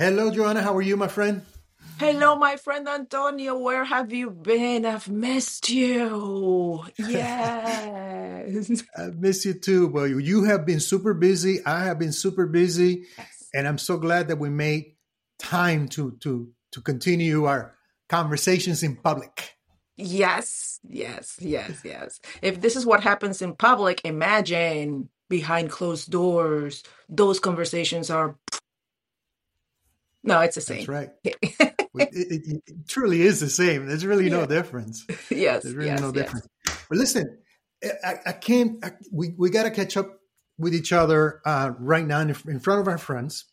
Hello, Joanna. How are you, my friend? Hello, my friend Antonio. Where have you been? I've missed you. Yes. I miss you too. Well, you have been super busy. I have been super busy, Yes. and I'm so glad that we made time to to to continue our conversations in public. Yes, yes, yes, yes. If this is what happens in public, imagine behind closed doors. Those conversations are, no, it's the same. That's right. It, it, it truly is the same. There's really no difference. Yes, There's really yes, no yes. difference. But listen, I, I can't. I, we we got to catch up with each other uh, right now in, in front of our friends,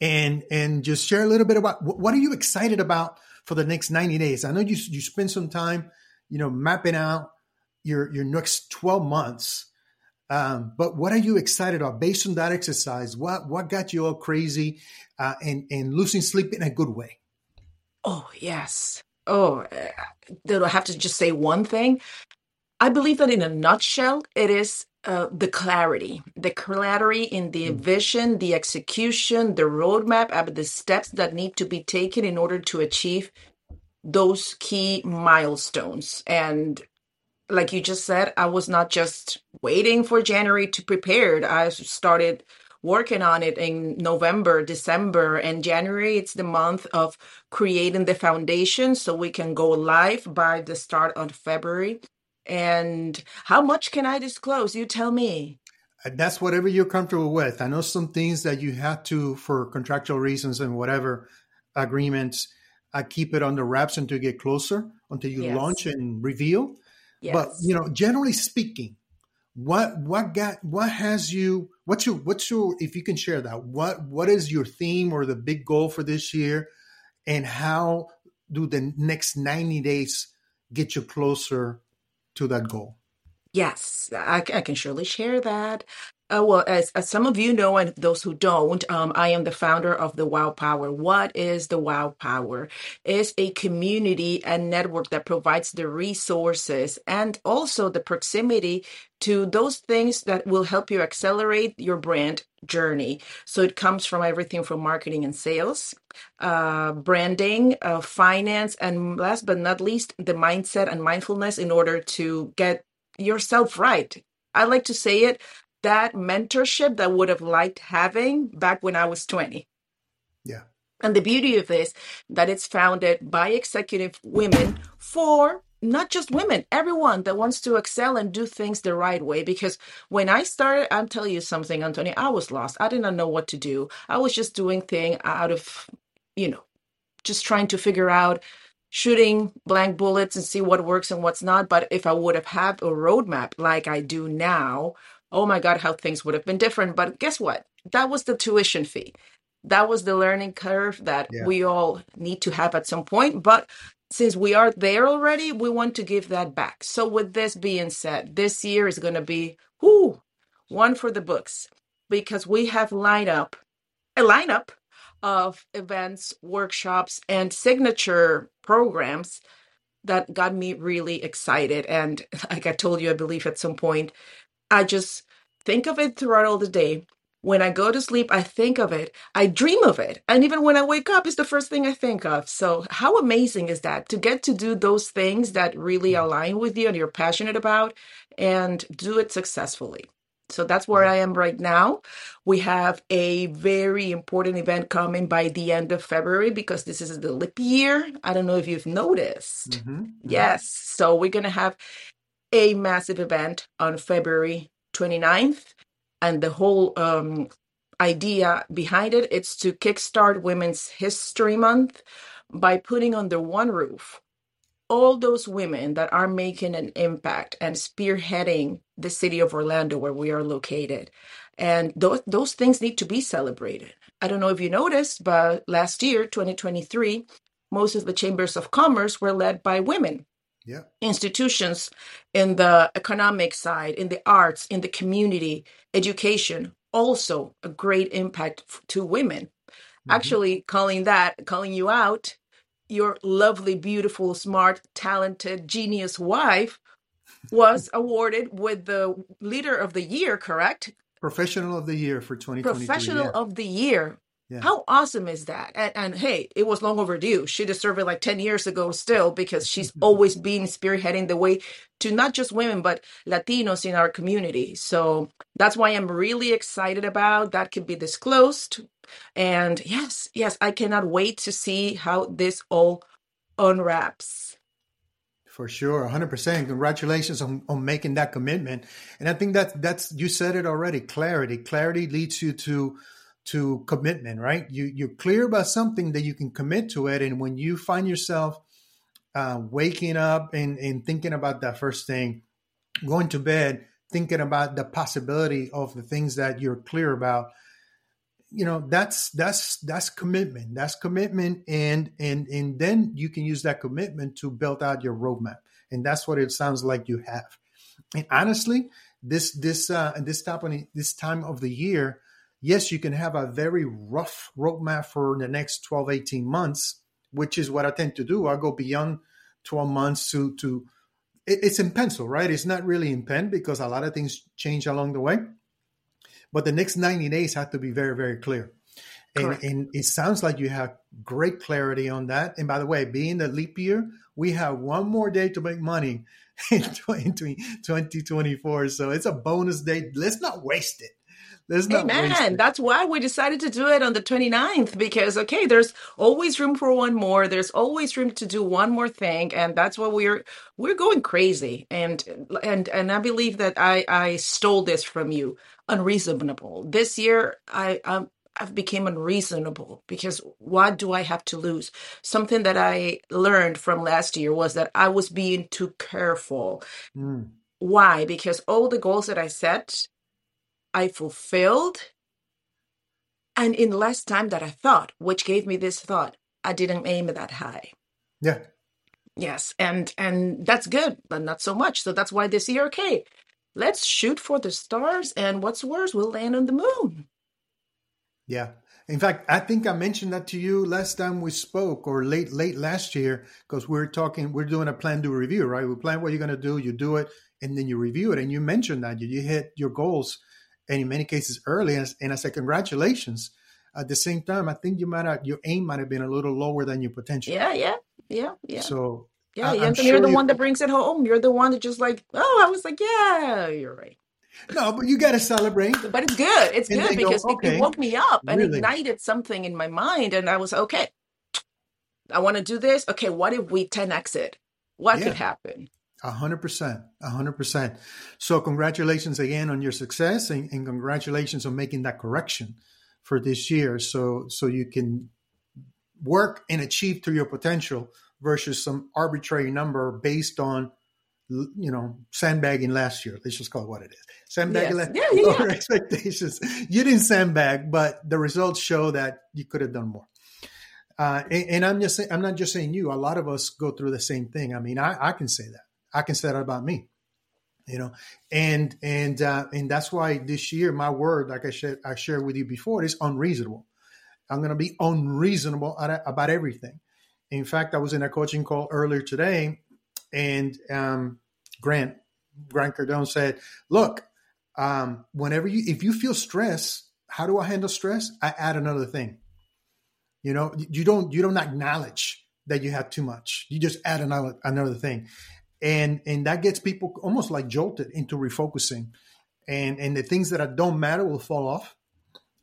and and just share a little bit about what, what are you excited about for the next 90 days. I know you you spend some time, you know, mapping out your your next 12 months. Um, but what are you excited about based on that exercise? What what got you all crazy uh, and and losing sleep in a good way? Oh, yes. Oh, uh, do I have to just say one thing? I believe that in a nutshell, it is uh, the clarity, the clarity in the Mm. vision, the execution, the roadmap, uh, the steps that need to be taken in order to achieve those key milestones. And like you just said, I was not just waiting for January to prepare. I started working on it in November, December, and January. It's the month of creating the foundation so we can go live by the start of February. And how much can I disclose? You tell me. That's whatever you're comfortable with. I know some things that you have to, for contractual reasons and whatever agreements, uh, keep it under wraps until you get closer, until you Yes. launch and reveal. But you know, generally speaking, what what got what has you? What's your what's your? If you can share that, what what is your theme or the big goal for this year, and how do the next ninety days get you closer to that goal? Yes, I, I can surely share that. Uh, well, as, as some of you know, and those who don't, um, I am the founder of the Wow Power. What is the Wow Power? It's a community and network that provides the resources and also the proximity to those things that will help you accelerate your brand journey. So it comes from everything from marketing and sales, uh, branding, uh, finance, and last but not least, the mindset and mindfulness in order to get yourself right. I like to say it that mentorship that I would have liked having back when I was 20. Yeah. And the beauty of this that it's founded by executive women for not just women, everyone that wants to excel and do things the right way. Because when I started, I'm telling you something, Antonio, I was lost. I did not know what to do. I was just doing thing out of, you know, just trying to figure out shooting blank bullets and see what works and what's not. But if I would have had a roadmap like I do now, oh my God, how things would have been different. But guess what? That was the tuition fee. That was the learning curve that Yeah. we all need to have at some point. But since we are there already, we want to give that back. So, with this being said, this year is going to be whoo, one for the books because we have lined up a lineup of events, workshops, and signature programs that got me really excited. And like I told you, I believe at some point, I just think of it throughout all the day. When I go to sleep, I think of it. I dream of it. And even when I wake up, it's the first thing I think of. So, how amazing is that to get to do those things that really mm. align with you and you're passionate about and do it successfully? So, that's where mm. I am right now. We have a very important event coming by the end of February because this is the leap year. I don't know if you've noticed. hmm Yes. So, we're going to have a massive event on February 29th. And the whole um, idea behind it is to kickstart Women's History Month by putting under one roof all those women that are making an impact and spearheading the city of Orlando where we are located. And those, those things need to be celebrated. I don't know if you noticed, but last year, 2023, most of the chambers of commerce were led by women Yeah. institutions in the economic side, in the arts, in the community, education, also a great impact f- to women. hmm Actually, calling that, calling you out, your lovely, beautiful, smart, talented, genius wife was awarded with the leader of the year, correct? Professional of the year for 2023. Professional Yeah. of the year. Yeah. How awesome is that? And, and hey, it was long overdue. She deserved it like 10 years ago still because she's always been spearheading the way to not just women, but Latinos in our community. So that's why I'm really excited about that could be disclosed. And yes, yes, I cannot wait to see how this all unwraps. For sure, 100%. Congratulations on, on making that commitment. And I think that that's, you said it already, clarity. Clarity leads you to to commitment, right? You you're clear about something that you can commit to it, and when you find yourself uh, waking up and, and thinking about that first thing, going to bed thinking about the possibility of the things that you're clear about, you know, that's that's that's commitment. That's commitment, and and and then you can use that commitment to build out your roadmap, and that's what it sounds like you have. And honestly, this this uh, this time this time of the year yes, you can have a very rough roadmap for the next 12, 18 months, which is what I tend to do. I go beyond 12 months to, to it's in pencil, right? It's not really in pen because a lot of things change along the way. But the next 90 days have to be very, very clear. And, and, it sounds like you have great clarity on that. And by the way, being the leap year, we have one more day to make money in 2024. So it's a bonus day. Let's not waste it. There's no Amen. That's why we decided to do it on the 29th because okay, there's always room for one more. There's always room to do one more thing and that's what we're we're going crazy. And and and I believe that I I stole this from you. Unreasonable. This year I um I've become unreasonable because what do I have to lose? Something that I learned from last year was that I was being too careful. Mm. Why? Because all the goals that I set I fulfilled and in less time that I thought, which gave me this thought. I didn't aim that high. Yeah. Yes, and and that's good, but not so much. So that's why this year, okay, let's shoot for the stars, and what's worse, we'll land on the moon. Yeah. In fact, I think I mentioned that to you last time we spoke, or late late last year, because we're talking, we're doing a plan do review, right? We plan what you're going to do, you do it, and then you review it, and you mentioned that you, you hit your goals and in many cases early. And I said, congratulations. At the same time, I think you might have, your aim might have been a little lower than your potential. Yeah, yeah, yeah, yeah. So yeah, I, sure you're the you, one that brings it home. You're the one that just like, oh, I was like, yeah, you're right. No, but you got to celebrate. But it's good. It's and good because go, okay, it, woke me up and really? ignited something in my mind, and I was okay. I want to do this. Okay, what if we 10x it? What yeah. could happen? A hundred percent, a hundred percent. So congratulations again on your success and, and, congratulations on making that correction for this year. So, so you can work and achieve to your potential versus some arbitrary number based on, you know, sandbagging last year. Let's just call it what it is. Sandbagging yes. last yeah, yeah. expectations. You didn't sandbag, but the results show that you could have done more. Uh, and, and, I'm just, I'm not just saying you. A lot of us go through the same thing. I mean, I, I can say that. I can say that about me, you know, and and uh, and that's why this year my word, like I said, I shared with you before, is unreasonable. I'm going to be unreasonable about everything. In fact, I was in a coaching call earlier today, and um, Grant Grant Cardone said, "Look, um, whenever you if you feel stress, how do I handle stress? I add another thing. You know, you don't you don't acknowledge." that you have too much. You just add another another thing and and that gets people almost like jolted into refocusing. And and the things that don't matter will fall off.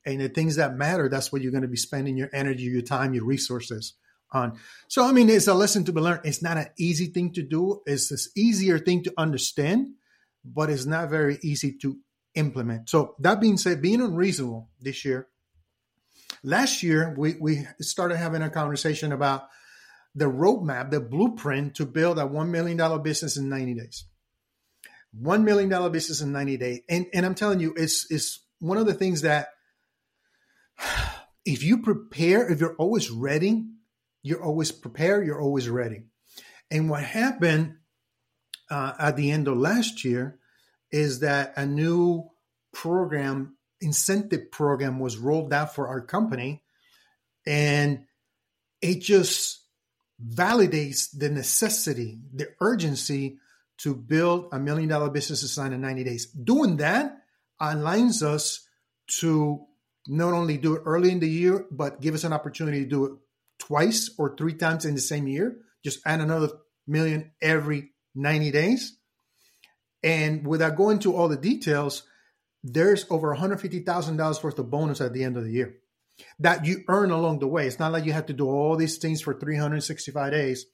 And the things that matter that's what you're going to be spending your energy your time your resources on. So i mean it's a lesson to be learned. It's not an easy thing to do. It's this easier thing to understand but it's not very easy to implement. So that being said being unreasonable this year. Last year we we started having a conversation about the roadmap, the blueprint to build a $1 million business in 90 days. $1 million business in 90 days. And, and I'm telling you, it's, it's one of the things that if you prepare, if you're always ready, you're always prepared, you're always ready. And what happened uh, at the end of last year is that a new program, incentive program, was rolled out for our company. And it just validates the necessity, the urgency to build a million dollar business design in 90 days. Doing that aligns us to not only do it early in the year, but give us an opportunity to do it twice or three times in the same year. Just add another million every 90 days. And without going to all the details, there's over $150,000 worth of bonus at the end of the year that you earn along the way. It's not like you have to do all these things for 365 days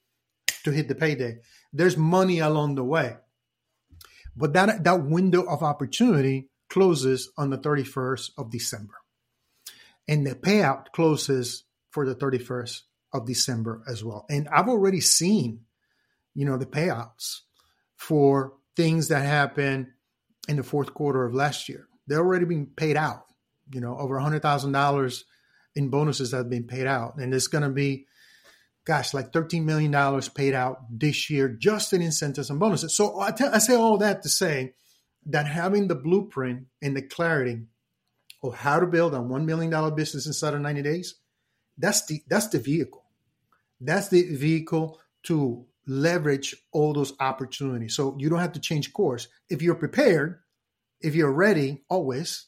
to hit the payday. There's money along the way. But that, that window of opportunity closes on the 31st of December. And the payout closes for the 31st of December as well. And I've already seen, you know, the payouts for things that happened in the fourth quarter of last year. They're already being paid out, you know, over $100,000 in bonuses that have been paid out. And it's going to be, gosh, like $13 million paid out this year just in incentives and bonuses. So I, I say all that to say that having the blueprint and the clarity of how to build a $1 million business inside of 90 days, that's the, that's the vehicle. That's the vehicle to leverage all those opportunities. So you don't have to change course. If you're prepared, if you're ready, always,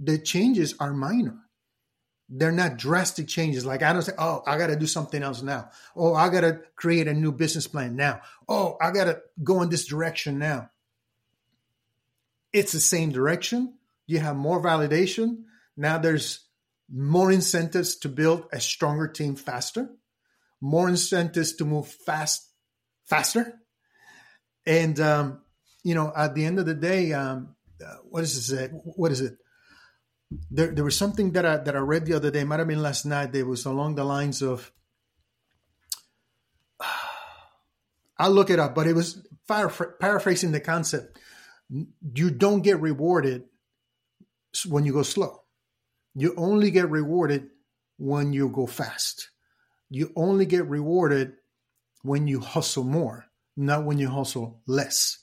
the changes are minor. They're not drastic changes. Like I don't say, oh, I got to do something else now. Oh, I got to create a new business plan now. Oh, I got to go in this direction now. It's the same direction. You have more validation. Now there's more incentives to build a stronger team faster, more incentives to move fast faster. And um, you know, at the end of the day, um, uh, what is it? What is it? There, there was something that I that I read the other day. Might have been last night. There was along the lines of. I'll look it up, but it was paraphrasing the concept. You don't get rewarded when you go slow. You only get rewarded when you go fast. You only get rewarded when you hustle more, not when you hustle less.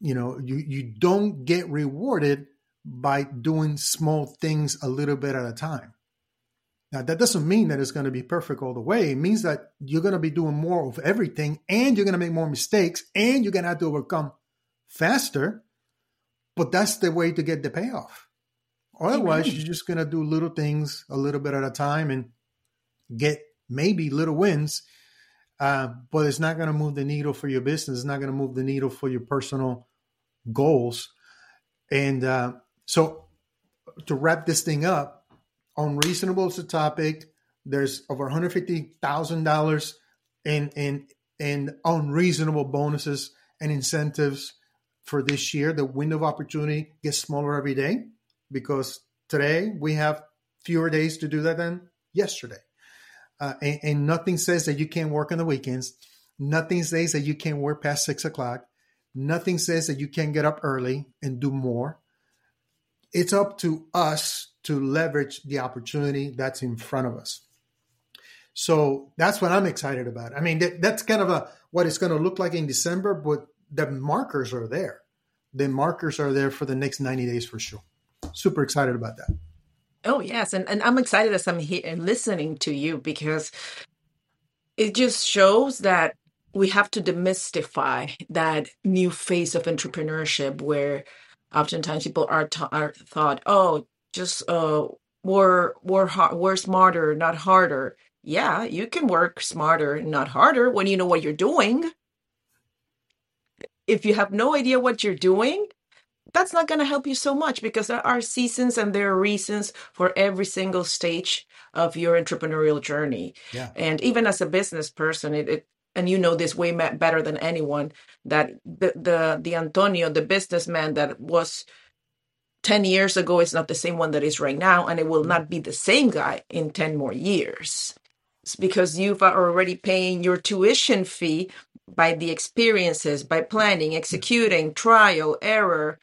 You know, you, you don't get rewarded by doing small things a little bit at a time. Now, that doesn't mean that it's going to be perfect all the way. It means that you're going to be doing more of everything and you're going to make more mistakes and you're going to have to overcome faster. But that's the way to get the payoff. Otherwise, Amen. you're just going to do little things a little bit at a time and get maybe little wins uh, but it's not going to move the needle for your business. It's not going to move the needle for your personal goals. And uh, so, to wrap this thing up, unreasonable is the topic. There's over one hundred fifty thousand dollars in in in unreasonable bonuses and incentives for this year. The window of opportunity gets smaller every day because today we have fewer days to do that than yesterday uh, and, and, nothing says that you can't work on the weekends. Nothing says that you can't work past six o'clock. Nothing says that you can't get up early and do more. It's up to us to leverage the opportunity that's in front of us. So that's what I'm excited about. I mean, that, that's kind of a what it's going to look like in December, but the markers are there. The markers are there for the next 90 days for sure. Super excited about that. Oh yes, and, and I'm excited as I'm here and listening to you because it just shows that we have to demystify that new phase of entrepreneurship where oftentimes people are, ta- are thought, oh, just uh, work, work, hard, work smarter, not harder. Yeah, you can work smarter, not harder when you know what you're doing. If you have no idea what you're doing, that's not going to help you so much because there are seasons and there are reasons for every single stage of your entrepreneurial journey. Yeah. And even as a business person, it, it and you know this way better than anyone that the the the Antonio, the businessman that was 10 years ago is not the same one that is right now and it will mm-hmm. not be the same guy in 10 more years. It's because you've already paying your tuition fee by the experiences, by planning, mm-hmm. executing, trial, error,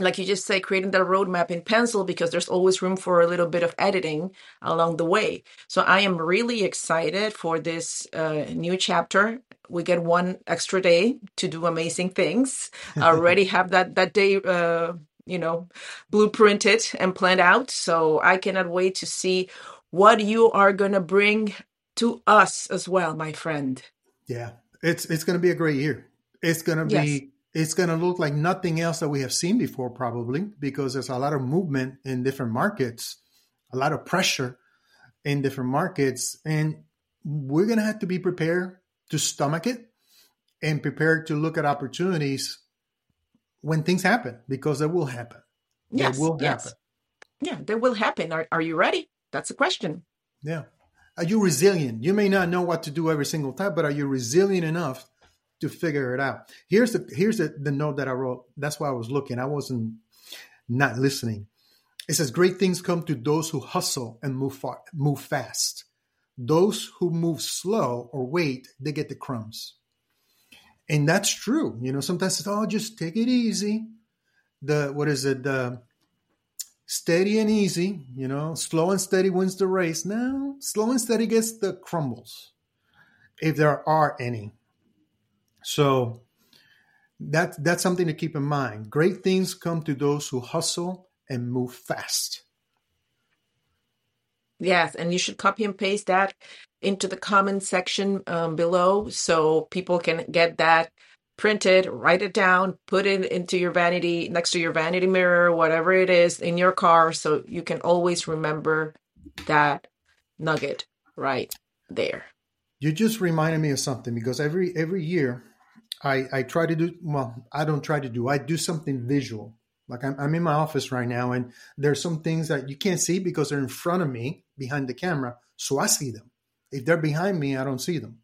like you just say, creating that roadmap in pencil because there's always room for a little bit of editing along the way. So I am really excited for this uh, new chapter. We get one extra day to do amazing things. I already have that that day, uh, you know, blueprinted and planned out. So I cannot wait to see what you are gonna bring to us as well, my friend. Yeah, it's it's gonna be a great year. It's gonna be. Yes it's going to look like nothing else that we have seen before, probably, because there's a lot of movement in different markets, a lot of pressure in different markets. And we're going to have to be prepared to stomach it and prepared to look at opportunities when things happen, because they will happen. Yes. They will yes. happen. Yeah, they will happen. Are, are you ready? That's the question. Yeah. Are you resilient? You may not know what to do every single time, but are you resilient enough to figure it out? Here's the here's the, the note that I wrote. That's why I was looking. I wasn't not listening. It says, "Great things come to those who hustle and move far, move fast. Those who move slow or wait, they get the crumbs." And that's true. You know, sometimes it's oh, just take it easy. The what is it? The steady and easy, you know, slow and steady wins the race. Now, slow and steady gets the crumbles, if there are any. So that that's something to keep in mind. Great things come to those who hustle and move fast. Yes, and you should copy and paste that into the comment section um, below so people can get that print it, write it down, put it into your vanity, next to your vanity mirror, whatever it is in your car, so you can always remember that nugget right there. You just reminded me of something because every every year I I try to do well, I don't try to do, I do something visual. Like I'm, I'm in my office right now and there's some things that you can't see because they're in front of me behind the camera. So I see them. If they're behind me, I don't see them.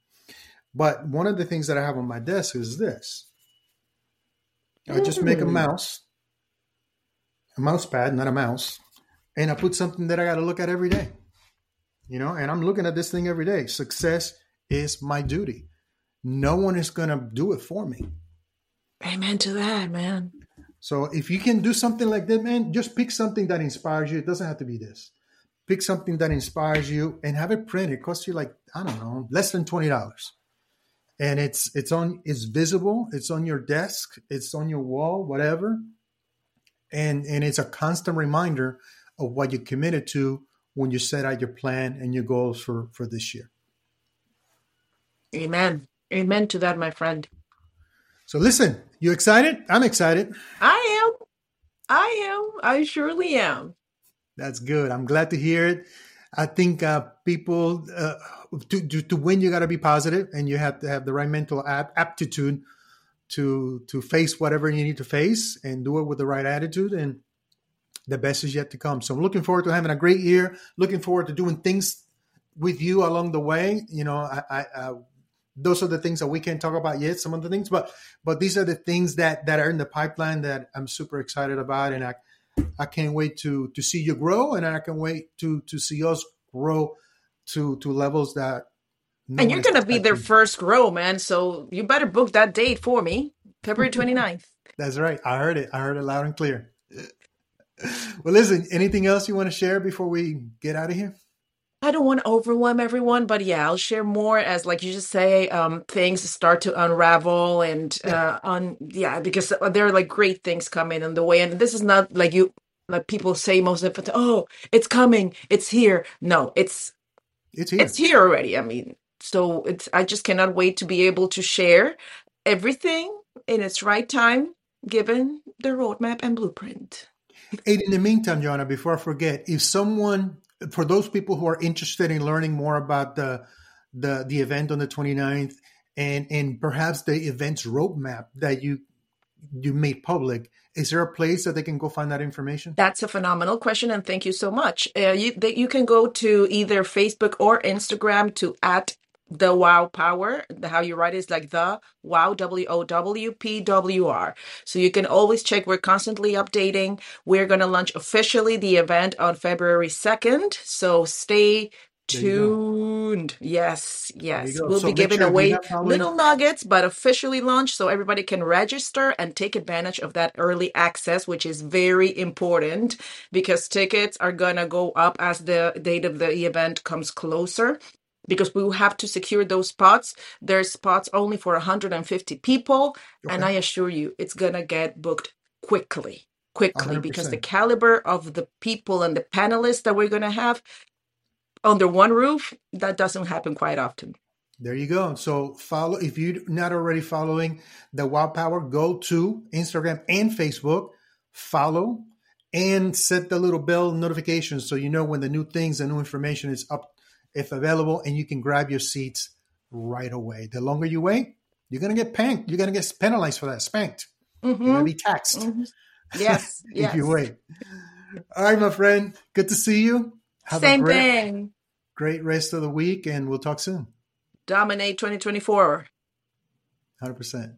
But one of the things that I have on my desk is this. I just make a Mm. mouse, a mouse pad, not a mouse, and I put something that I got to look at every day. You know, and I'm looking at this thing every day. Success is my duty. No one is going to do it for me. Amen to that, man. So if you can do something like that, man, just pick something that inspires you. It doesn't have to be this. Pick something that inspires you and have it printed. It costs you like, I don't know, less than twenty dollars. And it's it's on it's visible, it's on your desk, it's on your wall, whatever. And and it's a constant reminder of what you committed to when you set out your plan and your goals for for this year. Amen. Amen to that, my friend. So listen, you excited? I'm excited. I am. I am. I surely am. That's good. I'm glad to hear it. I think uh, people uh, to, to to win, you got to be positive, and you have to have the right mental ap- aptitude to to face whatever you need to face, and do it with the right attitude. And the best is yet to come. So I'm looking forward to having a great year. Looking forward to doing things with you along the way. You know, I, I uh, those are the things that we can't talk about yet. Some of the things, but but these are the things that that are in the pipeline that I'm super excited about, and I I can't wait to to see you grow, and I can wait to to see us grow to to levels that. no And you're going to be their first row, man. So you better book that date for me, February 29th. That's right. I heard it. I heard it loud and clear. Well, listen. Anything else you want to share before we get out of here? I don't want to overwhelm everyone, but yeah, I'll share more as, like you just say, um, things start to unravel and uh, on yeah, because there are like great things coming in the way, and this is not like you like people say most of it. Oh, it's coming, it's here. No, it's It's here. it's here already. I mean, so it's I just cannot wait to be able to share everything in its right time, given the roadmap and blueprint. And in the meantime, Joanna, before I forget, if someone, for those people who are interested in learning more about the the the event on the 29th and and perhaps the event's roadmap that you you made public, is there a place that they can go find that information? That's a phenomenal question, and thank you so much. Uh, you that you can go to either Facebook or Instagram to at the Wow Power. The, how you write it is like the Wow W O W P W R. So you can always check. We're constantly updating. We're going to launch officially the event on February second. So stay There you go. tuned. Yes, There yes. go. We'll So be make giving sure away little nuggets, but officially launched so everybody can register and take advantage of that early access, which is very important because tickets are gonna go up as the date of the event comes closer. Because we will have to secure those spots. There's spots only for 150 people, and I assure you, it's gonna get booked quickly, quickly, because the caliber of the people and the panelists that we're gonna have under one roof, that doesn't happen quite often. There you go. So follow if you're not already following the Wow Power, go to Instagram and Facebook, follow and set the little bell notification so you know when the new things and new information is up if available and you can grab your seats right away. The longer you wait, you're gonna get panked. You're gonna get penalized for that, spanked. Mm-hmm. You're gonna be taxed. Mhm. Yes, if yes. you wait. All right, my friend. Good to see you. Have Same a great, thing. great rest of the week and we'll talk soon. Dominate 2024. 100%.